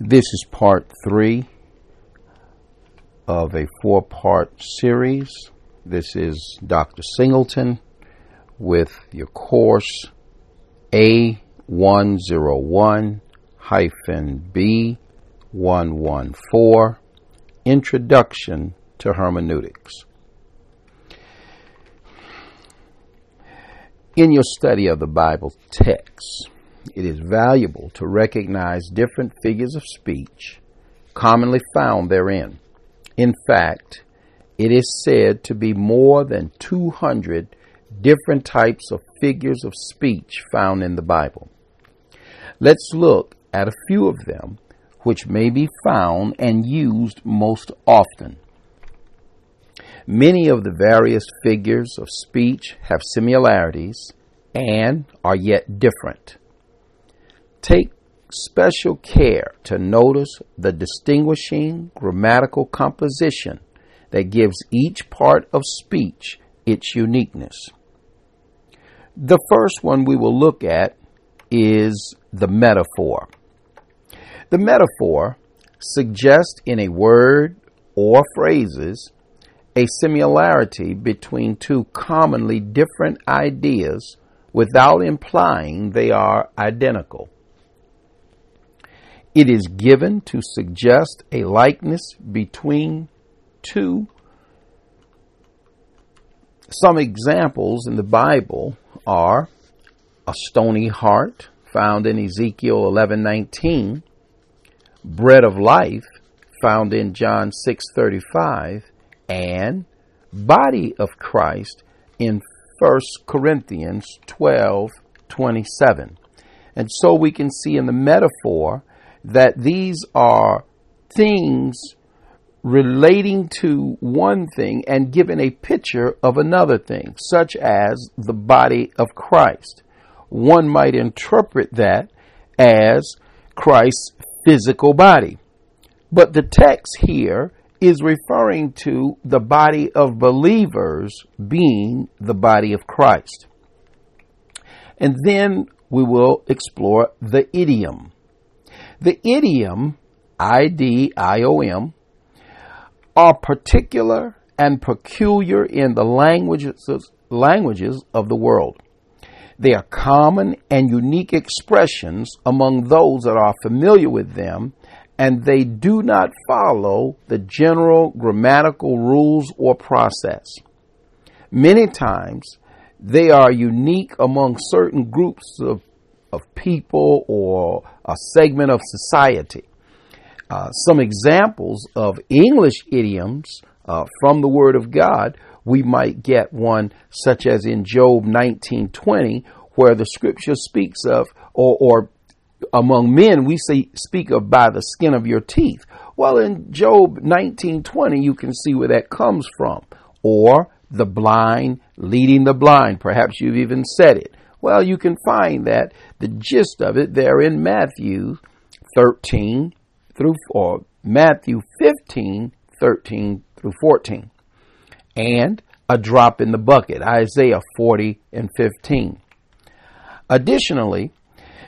This is part three of a four part series. This is Dr. Singleton with your course A101 B114 Introduction to Hermeneutics. In your study of the Bible text, it is valuable to recognize different figures of speech commonly found therein. In fact, it is said to be more than 200 different types of figures of speech found in the Bible. Let's look at a few of them which may be found and used most often. Many of the various figures of speech have similarities and are yet different. Take special care to notice the distinguishing grammatical composition that gives each part of speech its uniqueness. The first one we will look at is the metaphor. The metaphor suggests in a word or phrases a similarity between two commonly different ideas without implying they are identical. It is given to suggest a likeness between two. Some examples in the Bible are a stony heart found in Ezekiel 11:19, bread of life found in John 6:35, and body of Christ in 1 Corinthians 12 27. And so we can see in the metaphor that these are things relating to one thing and giving a picture of another thing, such as the body of Christ. One might interpret that as Christ's physical body. But the text here is referring to the body of believers being the body of Christ. And then we will explore the idiom. The idiom, I D I O M, are particular and peculiar in the languages, languages of the world. They are common and unique expressions among those that are familiar with them and they do not follow the general grammatical rules or process. Many times, they are unique among certain groups of, of people or a segment of society. Uh, some examples of English idioms uh, from the Word of God, we might get one such as in Job 19:20, where the Scripture speaks of or, or among men we say speak of by the skin of your teeth. Well, in Job 19:20 you can see where that comes from. Or the blind leading the blind. Perhaps you've even said it. Well, you can find that the gist of it there in Matthew 13 through or Matthew 15, 13 through 14. And a drop in the bucket, Isaiah 40 and 15. Additionally,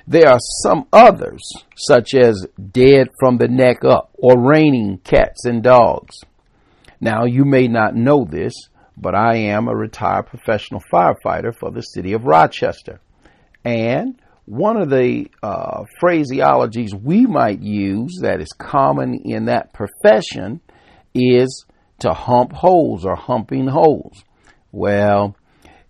there are some others, such as dead from the neck up or raining cats and dogs. Now, you may not know this, but I am a retired professional firefighter for the city of Rochester. And one of the uh, phraseologies we might use that is common in that profession is to hump hose or humping hose. Well,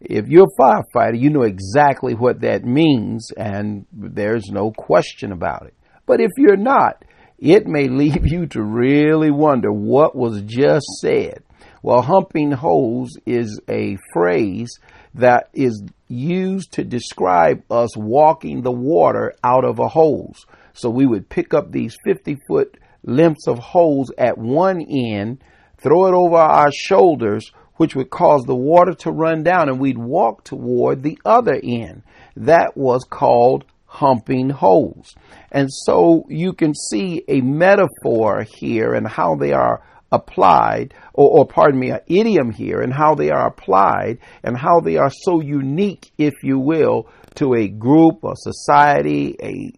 if you're a firefighter, you know exactly what that means, and there's no question about it. But if you're not, it may leave you to really wonder what was just said. Well, humping hose is a phrase that is used to describe us walking the water out of a hose. So we would pick up these 50 foot lengths of hose at one end, throw it over our shoulders, which would cause the water to run down and we'd walk toward the other end. That was called humping hose. And so you can see a metaphor here and how they are applied, or, or, pardon me, an idiom here and how they are applied and how they are so unique, if you will, to a group, a society, a,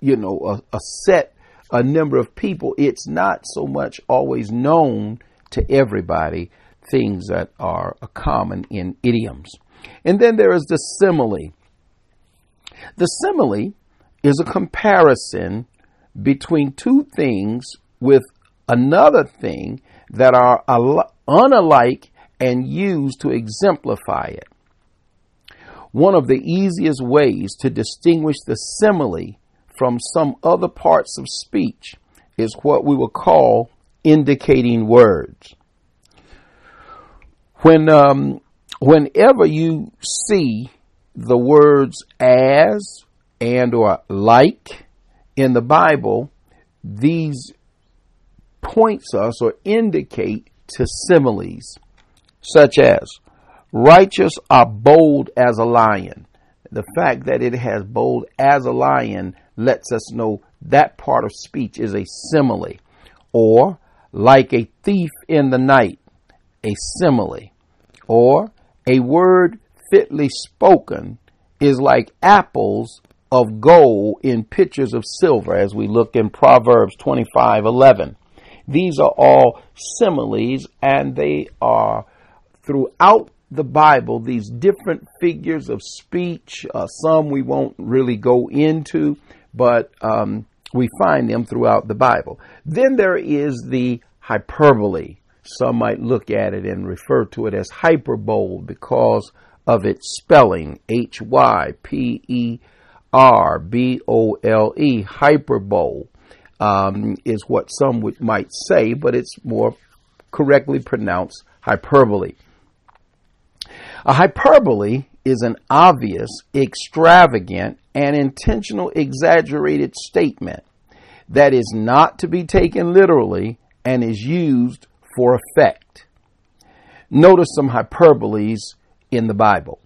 you know, a, a set a number of people, it's not so much always known to everybody things that are common in idioms. And then there is the simile. The simile is a comparison between two things with another thing that are unalike and used to exemplify it. One of the easiest ways to distinguish the simile from some other parts of speech is what we will call indicating words. When, um, whenever you see the words as and or like in the Bible, these points us or indicate to similes, such as righteous are bold as a lion. The fact that it has bold as a lion lets us know that part of speech is a simile. Or, like a thief in the night, a simile. Or, a word fitly spoken is like apples of gold in pitchers of silver, as we look in Proverbs 25 11. These are all similes, and they are throughout the Bible, these different figures of speech. Uh, some we won't really go into, but um, we find them throughout the Bible. Then there is the hyperbole. Some might look at it and refer to it as hyperbole because of its spelling H Y P E R B O L E, hyperbole um, is what some would, might say, but it's more correctly pronounced hyperbole. A hyperbole is an obvious, extravagant, and intentional exaggerated statement that is not to be taken literally and is used for effect. Notice some hyperboles in the Bible.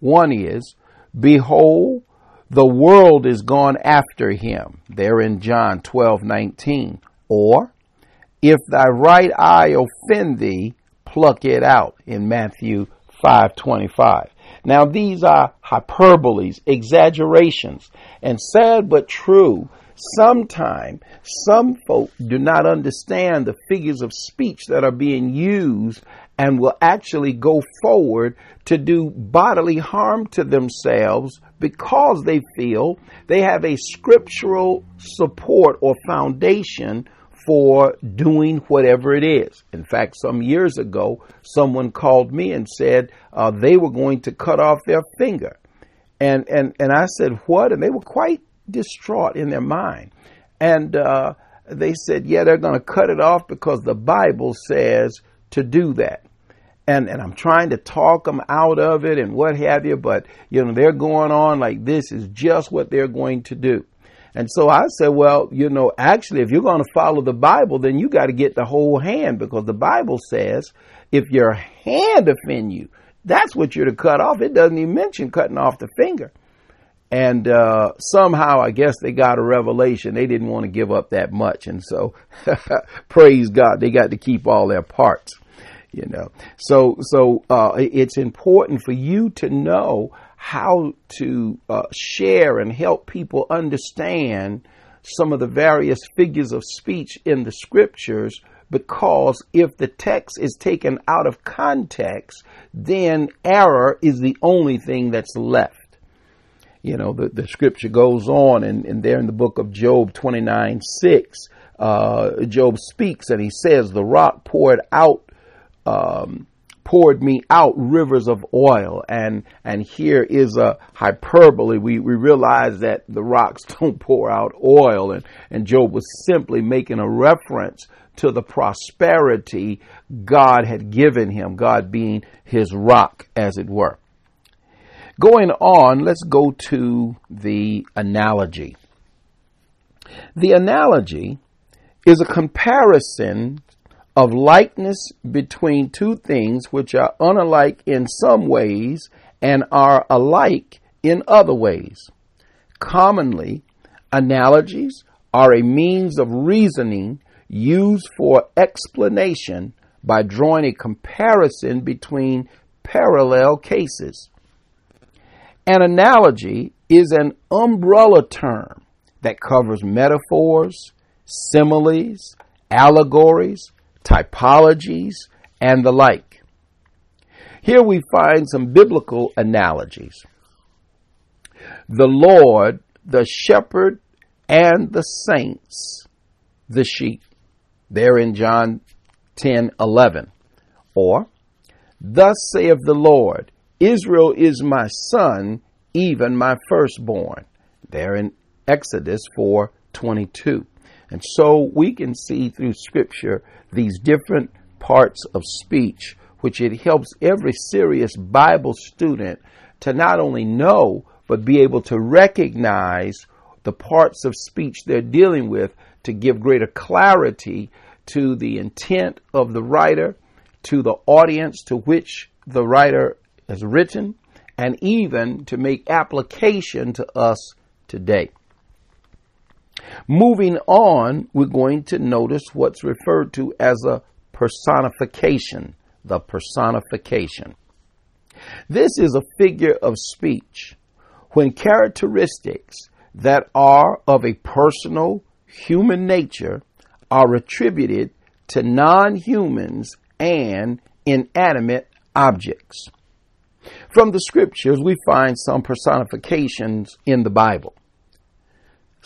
One is, Behold, the world is gone after him. There in John 12, 19. Or, if thy right eye offend thee, pluck it out in Matthew 525. Now these are hyperboles, exaggerations, and sad but true. Sometimes some folk do not understand the figures of speech that are being used and will actually go forward to do bodily harm to themselves because they feel they have a scriptural support or foundation for doing whatever it is. In fact, some years ago, someone called me and said uh, they were going to cut off their finger. And, and, and I said, What? And they were quite distraught in their mind. And uh, they said, Yeah, they're going to cut it off because the Bible says to do that. And, and I'm trying to talk them out of it and what have you, but you know, they're going on like this is just what they're going to do. And so I said, well, you know, actually, if you're going to follow the Bible, then you got to get the whole hand because the Bible says if your hand offend you, that's what you're to cut off. It doesn't even mention cutting off the finger. And uh, somehow, I guess they got a revelation. They didn't want to give up that much, and so praise God, they got to keep all their parts. You know, so so uh, it's important for you to know how to uh, share and help people understand some of the various figures of speech in the scriptures because if the text is taken out of context, then error is the only thing that's left. You know, the, the scripture goes on, and, and there in the book of Job 29 6, uh, Job speaks and he says, The rock poured out um, poured me out rivers of oil. And, and here is a hyperbole. We, we realize that the rocks don't pour out oil. And, and Job was simply making a reference to the prosperity God had given him, God being his rock, as it were. Going on, let's go to the analogy. The analogy is a comparison of likeness between two things which are unlike in some ways and are alike in other ways. Commonly, analogies are a means of reasoning used for explanation by drawing a comparison between parallel cases. An analogy is an umbrella term that covers metaphors, similes, allegories, typologies, and the like. Here we find some biblical analogies. The Lord, the shepherd, and the saints, the sheep. There in John 10 11. Or, Thus saith the Lord, Israel is my son, even my firstborn. There in Exodus 4 22. And so we can see through scripture these different parts of speech, which it helps every serious Bible student to not only know, but be able to recognize the parts of speech they're dealing with to give greater clarity to the intent of the writer, to the audience to which the writer has written, and even to make application to us today. Moving on, we're going to notice what's referred to as a personification. The personification. This is a figure of speech when characteristics that are of a personal human nature are attributed to non humans and inanimate objects. From the scriptures, we find some personifications in the Bible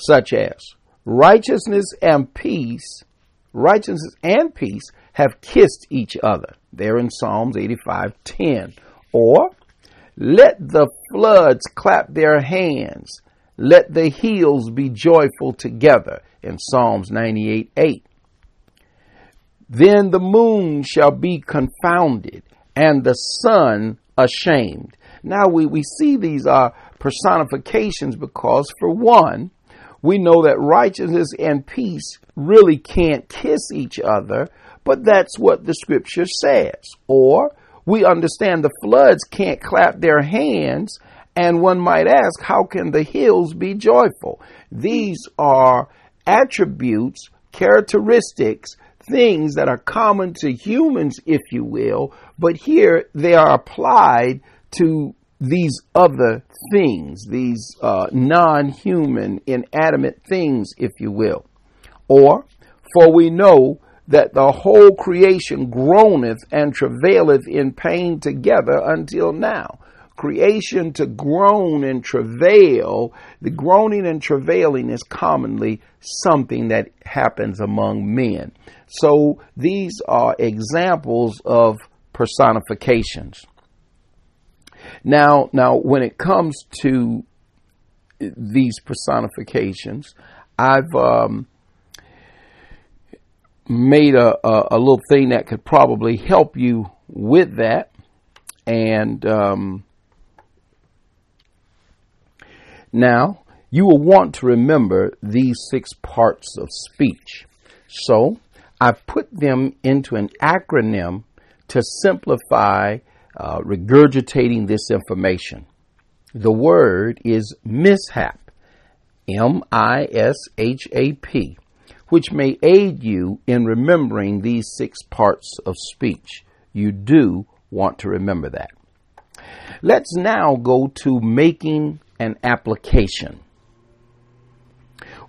such as righteousness and peace, righteousness and peace have kissed each other. There in Psalms 85:10. Or let the floods clap their hands. Let the hills be joyful together in Psalms 98:8. Then the moon shall be confounded and the sun ashamed. Now we, we see these are personifications because for one, we know that righteousness and peace really can't kiss each other, but that's what the scripture says. Or we understand the floods can't clap their hands, and one might ask, how can the hills be joyful? These are attributes, characteristics, things that are common to humans, if you will, but here they are applied to these other things, these uh, non human, inanimate things, if you will. Or, for we know that the whole creation groaneth and travaileth in pain together until now. Creation to groan and travail, the groaning and travailing is commonly something that happens among men. So these are examples of personifications. Now, now, when it comes to these personifications, I've um, made a, a, a, little thing that could probably help you with that, and um, now you will want to remember these six parts of speech. So I've put them into an acronym to simplify uh, regurgitating this information. The word is mishap, M I S H A P, which may aid you in remembering these six parts of speech. You do want to remember that. Let's now go to making an application.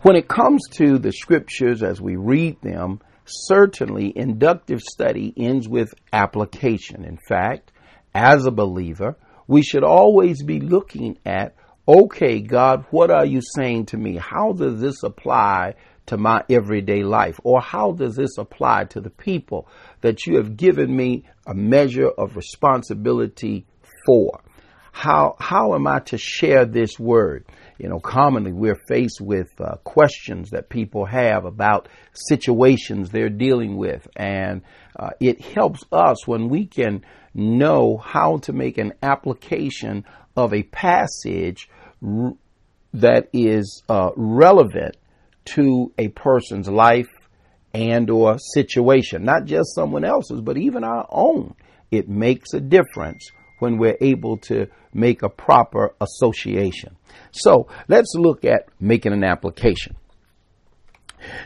When it comes to the scriptures as we read them, certainly inductive study ends with application. In fact, as a believer, we should always be looking at, okay, God, what are you saying to me? How does this apply to my everyday life? Or how does this apply to the people that you have given me a measure of responsibility for? How, how am I to share this word? You know, commonly we're faced with uh, questions that people have about situations they're dealing with. And uh, it helps us when we can know how to make an application of a passage r- that is uh, relevant to a person's life and or situation not just someone else's but even our own it makes a difference when we're able to make a proper association so let's look at making an application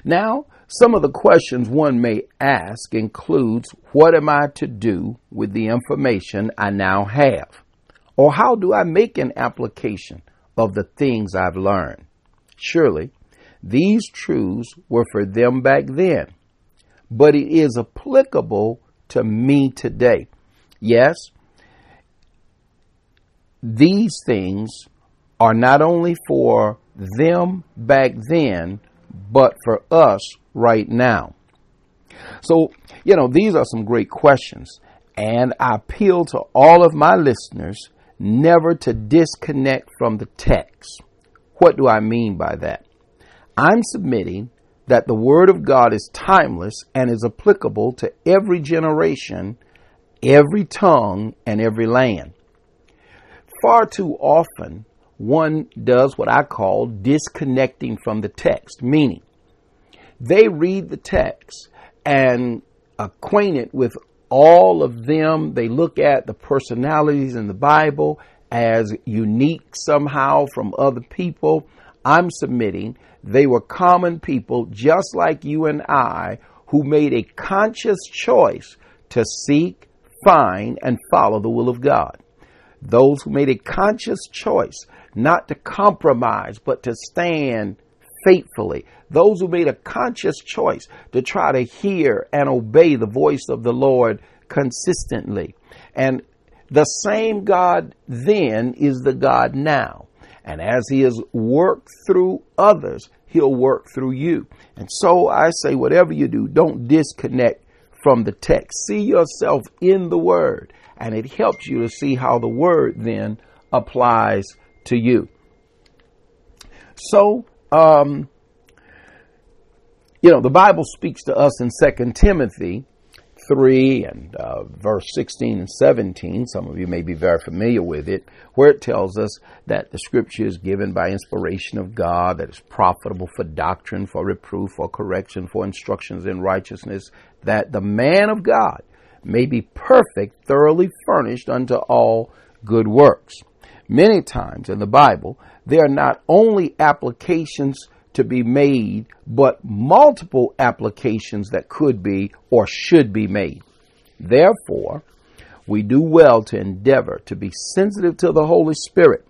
now some of the questions one may ask includes what am I to do with the information I now have? Or how do I make an application of the things I've learned? Surely These truths were for them back then, but it is applicable to me today. Yes, these things are not only for them back then, but for us right now. So, you know, these are some great questions. And I appeal to all of my listeners never to disconnect from the text. What do I mean by that? I'm submitting that the Word of God is timeless and is applicable to every generation, every tongue, and every land. Far too often, one does what I call disconnecting from the text, meaning they read the text and acquainted with all of them. They look at the personalities in the Bible as unique somehow from other people. I'm submitting they were common people just like you and I who made a conscious choice to seek, find, and follow the will of God. Those who made a conscious choice not to compromise, but to stand faithfully. Those who made a conscious choice to try to hear and obey the voice of the Lord consistently. And the same God then is the God now. And as He has worked through others, He'll work through you. And so I say, whatever you do, don't disconnect from the text. See yourself in the Word, and it helps you to see how the Word then applies to you. So, um, you know, the Bible speaks to us in Second Timothy 3 and uh, verse 16 and 17. Some of you may be very familiar with it, where it tells us that the scripture is given by inspiration of God, that is profitable for doctrine, for reproof, for correction, for instructions in righteousness, that the man of God may be perfect, thoroughly furnished unto all good works. Many times in the Bible, there are not only applications to be made, but multiple applications that could be or should be made. Therefore, we do well to endeavor to be sensitive to the Holy Spirit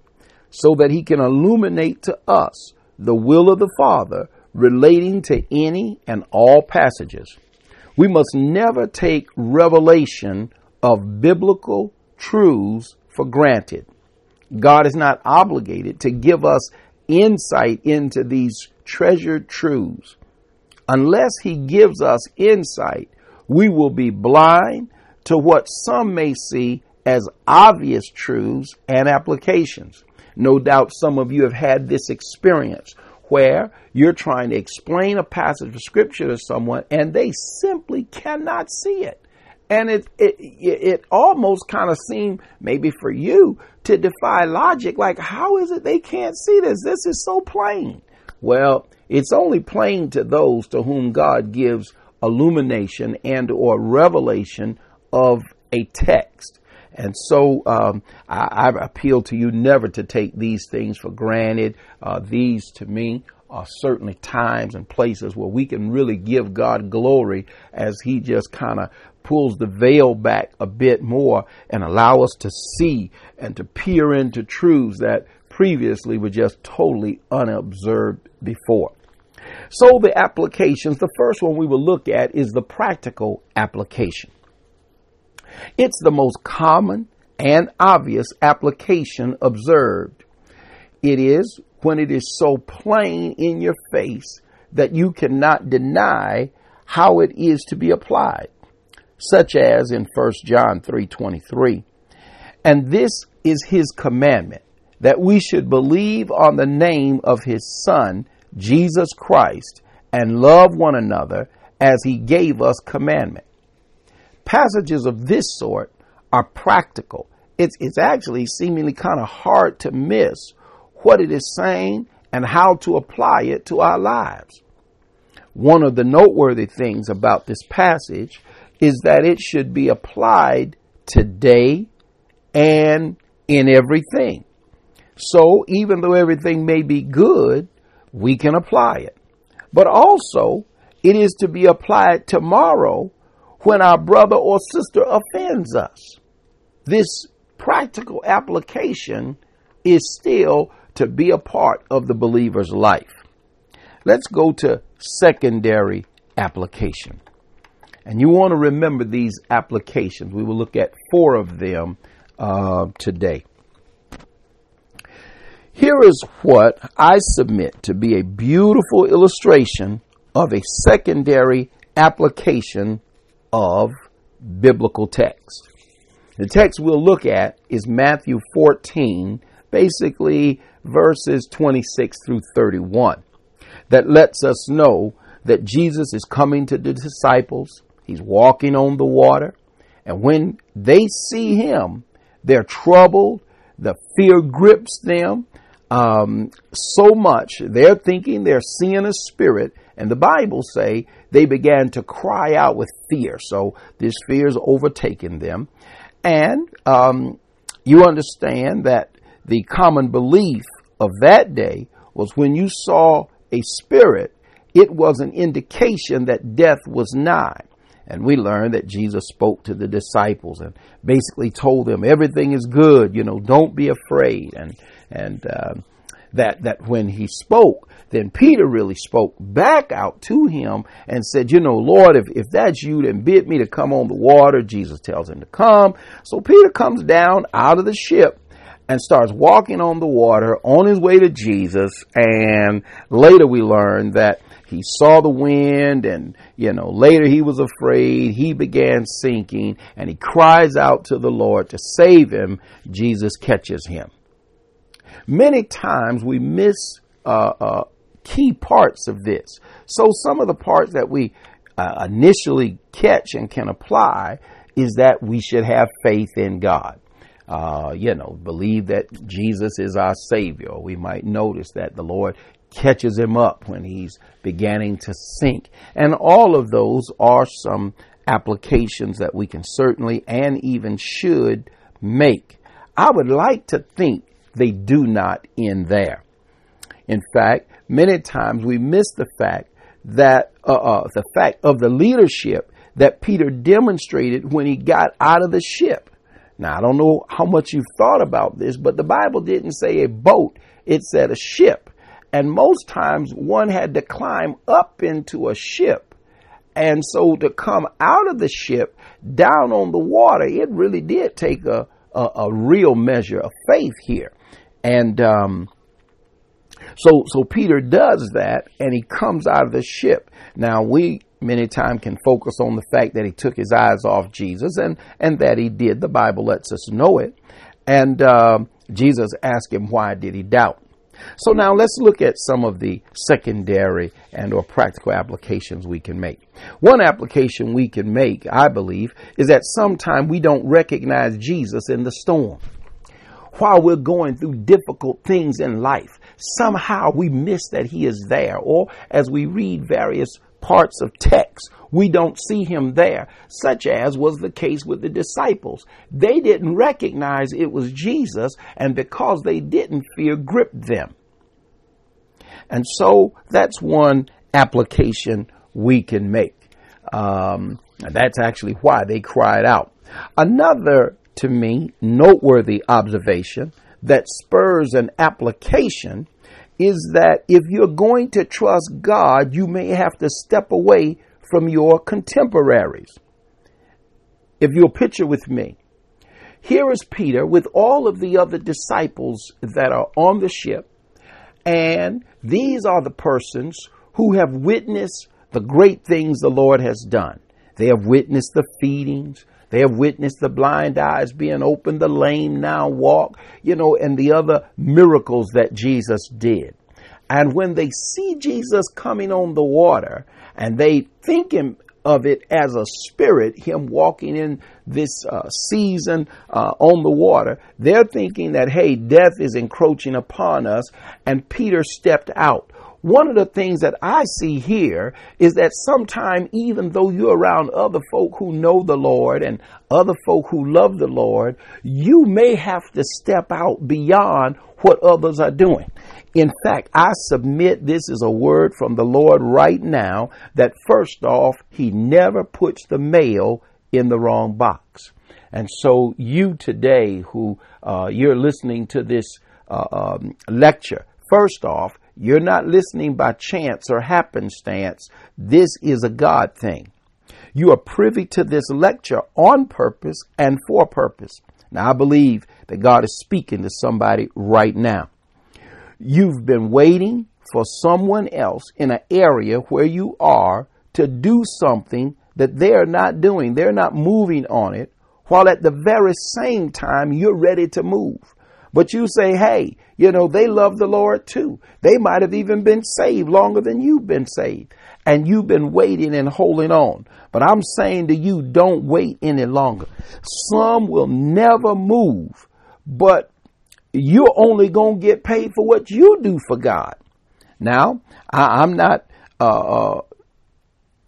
so that He can illuminate to us the will of the Father relating to any and all passages. We must never take revelation of biblical truths for granted. God is not obligated to give us insight into these treasured truths. Unless He gives us insight, we will be blind to what some may see as obvious truths and applications. No doubt some of you have had this experience where you're trying to explain a passage of scripture to someone and they simply cannot see it. And it, it, it almost kind of seemed, maybe for you, to defy logic. Like, how is it they can't see this? This is so plain. Well, it's only plain to those to whom God gives illumination and or revelation of a text. And so um, I, I, appeal to you never to take these things for granted. Uh, these, to me, are certainly times and places where we can really give God glory as He just kind of pulls the veil back a bit more and allow us to see and to peer into truths that previously were just totally unobserved before. So the applications, the first one we will look at is the practical application. It's the most common and obvious application observed. It is when it is so plain in your face that you cannot deny how it is to be applied such as in 1 John 3:23. And this is his commandment that we should believe on the name of his son Jesus Christ and love one another as he gave us commandment. Passages of this sort are practical. It's, it's actually seemingly kind of hard to miss what it is saying and how to apply it to our lives. One of the noteworthy things about this passage is that it should be applied today and in everything. So even though everything may be good, we can apply it. But also, it is to be applied tomorrow when our brother or sister offends us. This practical application is still to be a part of the believer's life. Let's go to secondary application. And you want to remember these applications. We will look at four of them uh, today. Here is what I submit to be a beautiful illustration of a secondary application of biblical text. The text we'll look at is Matthew 14, basically verses 26 through 31, that lets us know that Jesus is coming to the disciples. He's walking on the water. And when they see him, they're troubled. The fear grips them um, so much. They're thinking they're seeing a spirit. And the Bible say they began to cry out with fear. So this fear is overtaking them. And um, you understand that the common belief of that day was when you saw a spirit, it was an indication that death was nigh. And we learned that Jesus spoke to the disciples and basically told them everything is good, you know, don't be afraid. And, and, uh, that, that when he spoke, then Peter really spoke back out to him and said, you know, Lord, if, if that's you, then bid me to come on the water. Jesus tells him to come. So Peter comes down out of the ship and starts walking on the water on his way to Jesus. And later we learn that he saw the wind and, you know, later he was afraid. He began sinking and he cries out to the Lord to save him. Jesus catches him. Many times we miss uh, uh, key parts of this. So some of the parts that we uh, initially catch and can apply is that we should have faith in God. Uh, you know, believe that Jesus is our Savior. We might notice that the Lord catches him up when he's beginning to sink. And all of those are some applications that we can certainly and even should make. I would like to think they do not end there. In fact, many times we miss the fact that uh, uh, the fact of the leadership that Peter demonstrated when he got out of the ship. Now, I don't know how much you've thought about this, but the Bible didn't say a boat, it said a ship. And most times one had to climb up into a ship. And so to come out of the ship down on the water, it really did take a, a, a real measure of faith here. And um, so, so Peter does that, and he comes out of the ship. Now we many times can focus on the fact that he took his eyes off Jesus, and and that he did. The Bible lets us know it. And uh, Jesus asked him, "Why did he doubt?" So now let's look at some of the secondary and or practical applications we can make. One application we can make, I believe, is that sometimes we don't recognize Jesus in the storm while we're going through difficult things in life. Somehow we miss that he is there. Or as we read various parts of text, we don't see him there, such as was the case with the disciples. They didn't recognize it was Jesus, and because they didn't, fear gripped them. And so that's one application we can make. Um, that's actually why they cried out. Another to me noteworthy observation that spurs an application is that if you're going to trust God, you may have to step away from your contemporaries. If you'll picture with me, here is Peter with all of the other disciples that are on the ship, and these are the persons who have witnessed the great things the Lord has done. They have witnessed the feedings, they have witnessed the blind eyes being opened, the lame now walk, you know, and the other miracles that Jesus did. And when they see Jesus coming on the water and they think him of it as a spirit, him walking in this uh, season uh, on the water, they're thinking that, hey, death is encroaching upon us. And Peter stepped out. One of the things that I see here is that sometimes, even though you're around other folk who know the Lord and other folk who love the Lord, you may have to step out beyond what others are doing. In fact, I submit this is a word from the Lord right now that first off, He never puts the mail in the wrong box. And so you today who uh, you're listening to this uh, um, lecture, first off, You're not listening by chance or happenstance. This is a God thing. You are privy to this lecture on purpose and for purpose. Now, I believe that God is speaking to somebody right now. You've been waiting for someone else in an area where you are to do something that they're not doing. They're not moving on it, while at the very same time you're ready to move. But you say, hey, you know, they love the Lord too. They might have even been saved longer than you've been saved. And you've been waiting and holding on. But I'm saying to you, don't wait any longer. Some will never move, but you're only going to get paid for what you do for God. Now, I, am not uh, uh,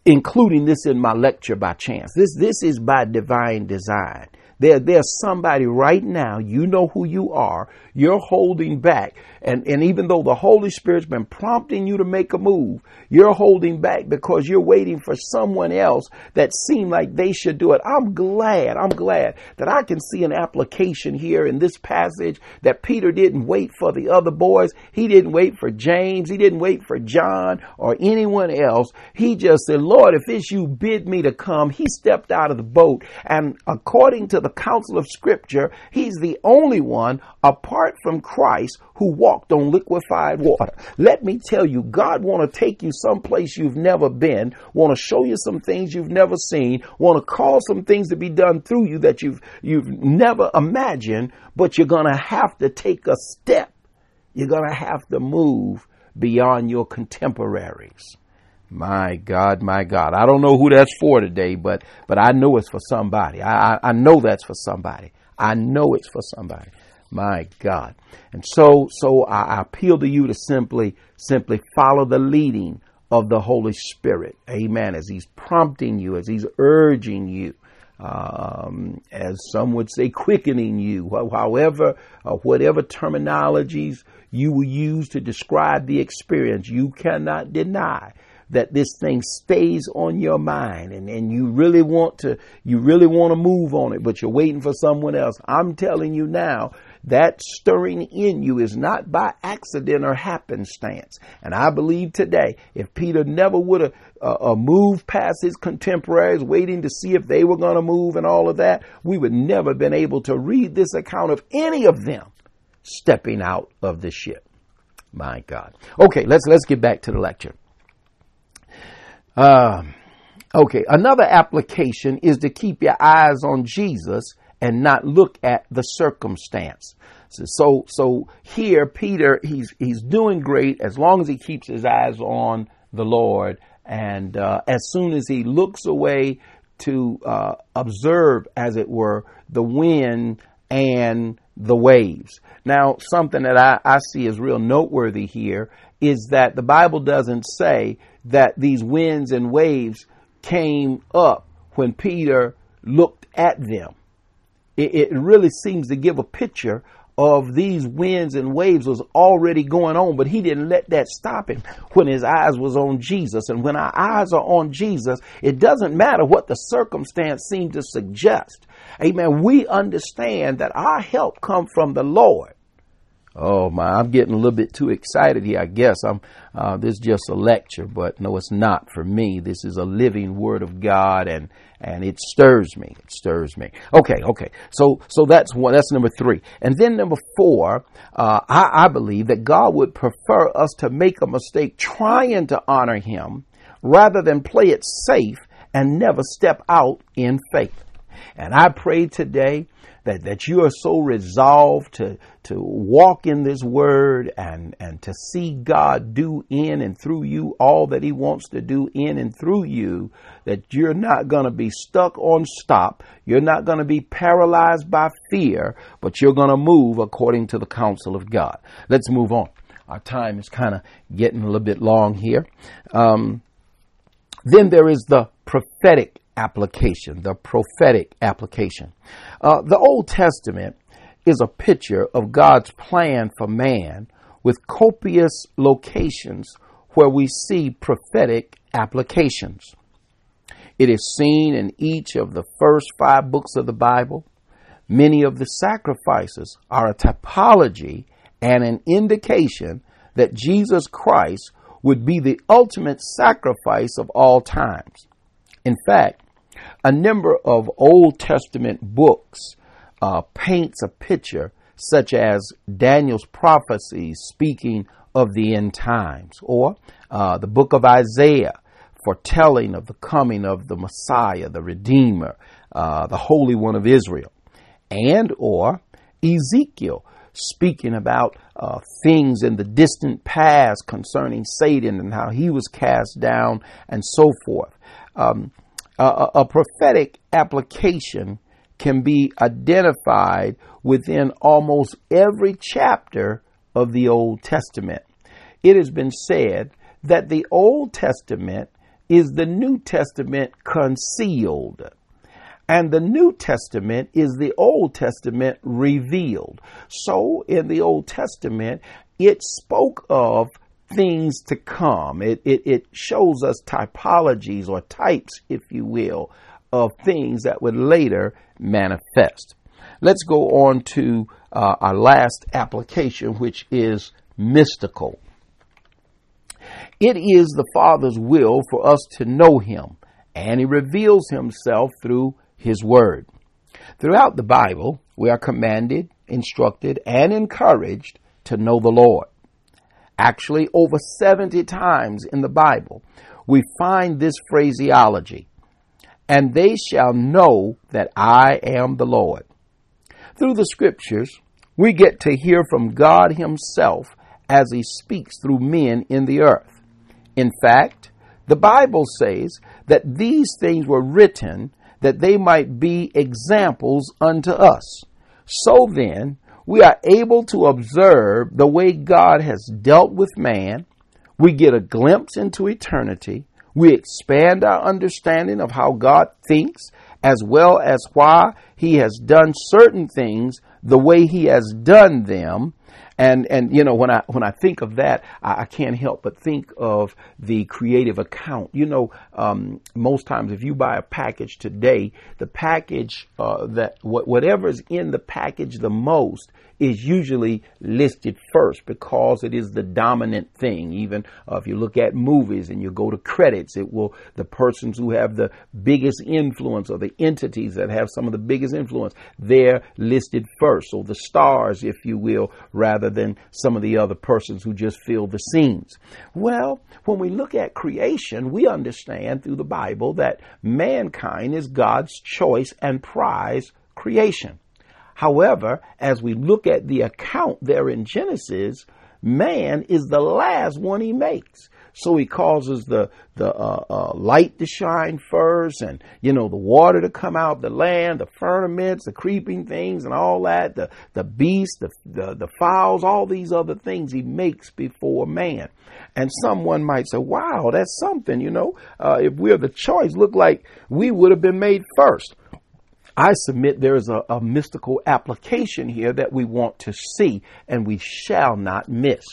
including this in my lecture by chance. This this is by divine design. There, there's somebody right now, you know who you are, you're holding back. And, and even though the Holy Spirit's been prompting you to make a move, you're holding back because you're waiting for someone else that seemed like they should do it. I'm glad, I'm glad that I can see an application here in this passage that Peter didn't wait for the other boys. He didn't wait for James. He didn't wait for John or anyone else. He just said, Lord, if it's you bid me to come, he stepped out of the boat. And according to the counsel of scripture, he's the only one apart from Christ who walked on liquefied water. Let me tell you, God want to take you someplace you've never been, want to show you some things you've never seen, want to cause some things to be done through you that you've, you've never imagined, but you're going to have to take a step. You're going to have to move beyond your contemporaries. My God, my God. I don't know who that's for today, but but I know it's for somebody. I, I know that's for somebody. I know it's for somebody. My God. And so so I, appeal to you to simply simply follow the leading of the Holy Spirit. Amen. As He's prompting you, as He's urging you. Um, as some would say, quickening you, however, uh, whatever terminologies you will use to describe the experience, you cannot deny that this thing stays on your mind and, and you really want to you really want to move on it, but you're waiting for someone else. I'm telling you now, that stirring in you is not by accident or happenstance. And I believe today, if Peter never would have uh, uh, moved past his contemporaries, waiting to see if they were going to move and all of that, we would never have been able to read this account of any of them stepping out of the ship. My God. Okay, let's let's get back to the lecture. Uh, okay, another application is to keep your eyes on Jesus and not look at the circumstance. So, so here Peter, he's he's doing great as long as he keeps his eyes on the Lord, and uh, as soon as he looks away to uh, observe, as it were, the wind and the waves. Now, something that I, I see as real noteworthy here is that the Bible doesn't say that these winds and waves came up when Peter looked at them. It, it really seems to give a picture of these winds and waves was already going on, but he didn't let that stop him when his eyes was on Jesus. And when our eyes are on Jesus, it doesn't matter what the circumstance seemed to suggest. Amen. We understand that our help come from the Lord. Oh my, I'm getting a little bit too excited here. I guess I'm. Uh, this is just a lecture, but no, it's not for me. This is a living Word of God, and and it stirs me. It stirs me. Okay, okay. So so that's one. That's number three, and then number four. Uh, I, I believe that God would prefer us to make a mistake trying to honor Him, rather than play it safe and never step out in faith. And I pray today that, that you are so resolved to, to walk in this word and, and to see God do in and through you all that he wants to do in and through you, that you're not going to be stuck on stop. You're not going to be paralyzed by fear, but you're going to move according to the counsel of God. Let's move on. Our time is kind of getting a little bit long here. Um, then there is the prophetic application, the prophetic application. Uh, the Old Testament is a picture of God's plan for man with copious locations where we see prophetic applications. It is seen in each of the first five books of the Bible. Many of the sacrifices are a typology and an indication that Jesus Christ would be the ultimate sacrifice of all times. In fact, a number of Old Testament books uh, paints a picture such as Daniel's prophecies speaking of the end times, or uh, the book of Isaiah foretelling of the coming of the Messiah, the Redeemer, uh, the Holy One of Israel, and or Ezekiel speaking about uh, things in the distant past concerning Satan and how he was cast down and so forth. Um, a, prophetic application can be identified within almost every chapter of the Old Testament. It has been said that the Old Testament is the New Testament concealed. And the New Testament is the Old Testament revealed. So in the Old Testament, it spoke of things to come. It, it, it shows us typologies or types, if you will, of things that would later manifest. Let's go on to uh, our last application, which is mystical. It is the Father's will for us to know Him, and He reveals Himself through His Word. Throughout the Bible, we are commanded, instructed, and encouraged to know the Lord. Actually, over 70 times in the Bible, we find this phraseology and they shall know that I am the Lord. Through the scriptures, we get to hear from God Himself as He speaks through men in the earth. In fact, the Bible says that these things were written that they might be examples unto us. So then, we are able to observe the way God has dealt with man. We get a glimpse into eternity. We expand our understanding of how God thinks as well as why he has done certain things the way he has done them and and you know when I when I think of that, I, I can't help but think of the creative account. You know, um, most times if you buy a package today, the package uh, that wh- whatever is in the package the most is usually listed first because it is the dominant thing. Even uh, if you look at movies and you go to credits, it will the persons who have the biggest influence or the entities that have some of the biggest influence they're listed first. So the stars, if you will, rather rather than some of the other persons who just fill the scenes. Well, when we look at creation, we understand through the Bible that mankind is God's choice and prize creation. However, as we look at the account there in Genesis, man is the last one he makes. So he causes the the uh, uh, light to shine first, and you know the water to come out the land, the firmaments, the creeping things, and all that. The the beasts, the, the the fowls, all these other things he makes before man. And someone might say, "Wow, that's something." You know, uh, if we're the choice, look like we would have been made first. I submit there is a, a, mystical application here that we want to see and we shall not miss.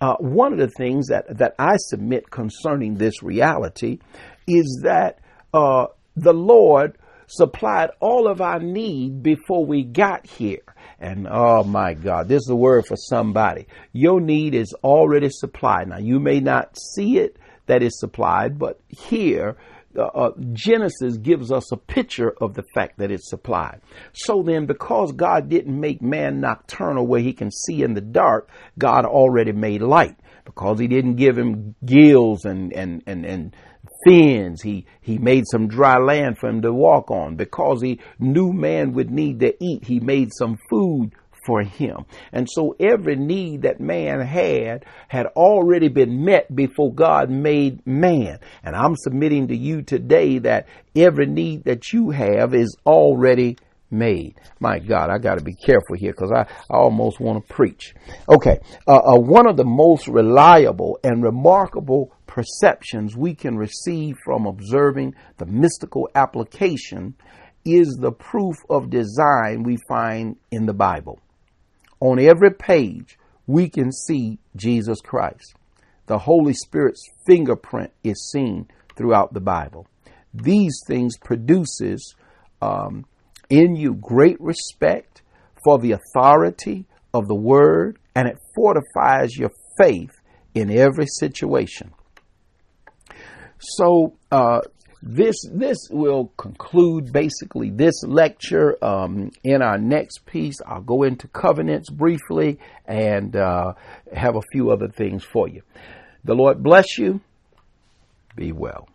Uh, one of the things that, that I submit concerning this reality is that uh, the Lord supplied all of our need before we got here. And oh my God, this is a word for somebody. Your need is already supplied. Now, you may not see it that is supplied, but here uh, uh, Genesis gives us a picture of the fact that it's supplied. So then, because God didn't make man nocturnal where he can see in the dark, God already made light. Because he didn't give him gills and, and, and, and fins, he, he made some dry land for him to walk on. Because he knew man would need to eat, he made some food for him. And so every need that man had had already been met before God made man. And I'm submitting to you today that every need that you have is already made. My God, I got to be careful here because I, I almost want to preach. Okay, uh, uh, one of the most reliable and remarkable perceptions we can receive from observing the mystical application is the proof of design we find in the Bible. On every page, we can see Jesus Christ. The Holy Spirit's fingerprint is seen throughout the Bible. These things produces um, in you great respect for the authority of the Word, and it fortifies your faith in every situation. So, uh, this this will conclude basically this lecture. Um, in our next piece, I'll go into covenants briefly and uh, have a few other things for you. The Lord bless you. Be well.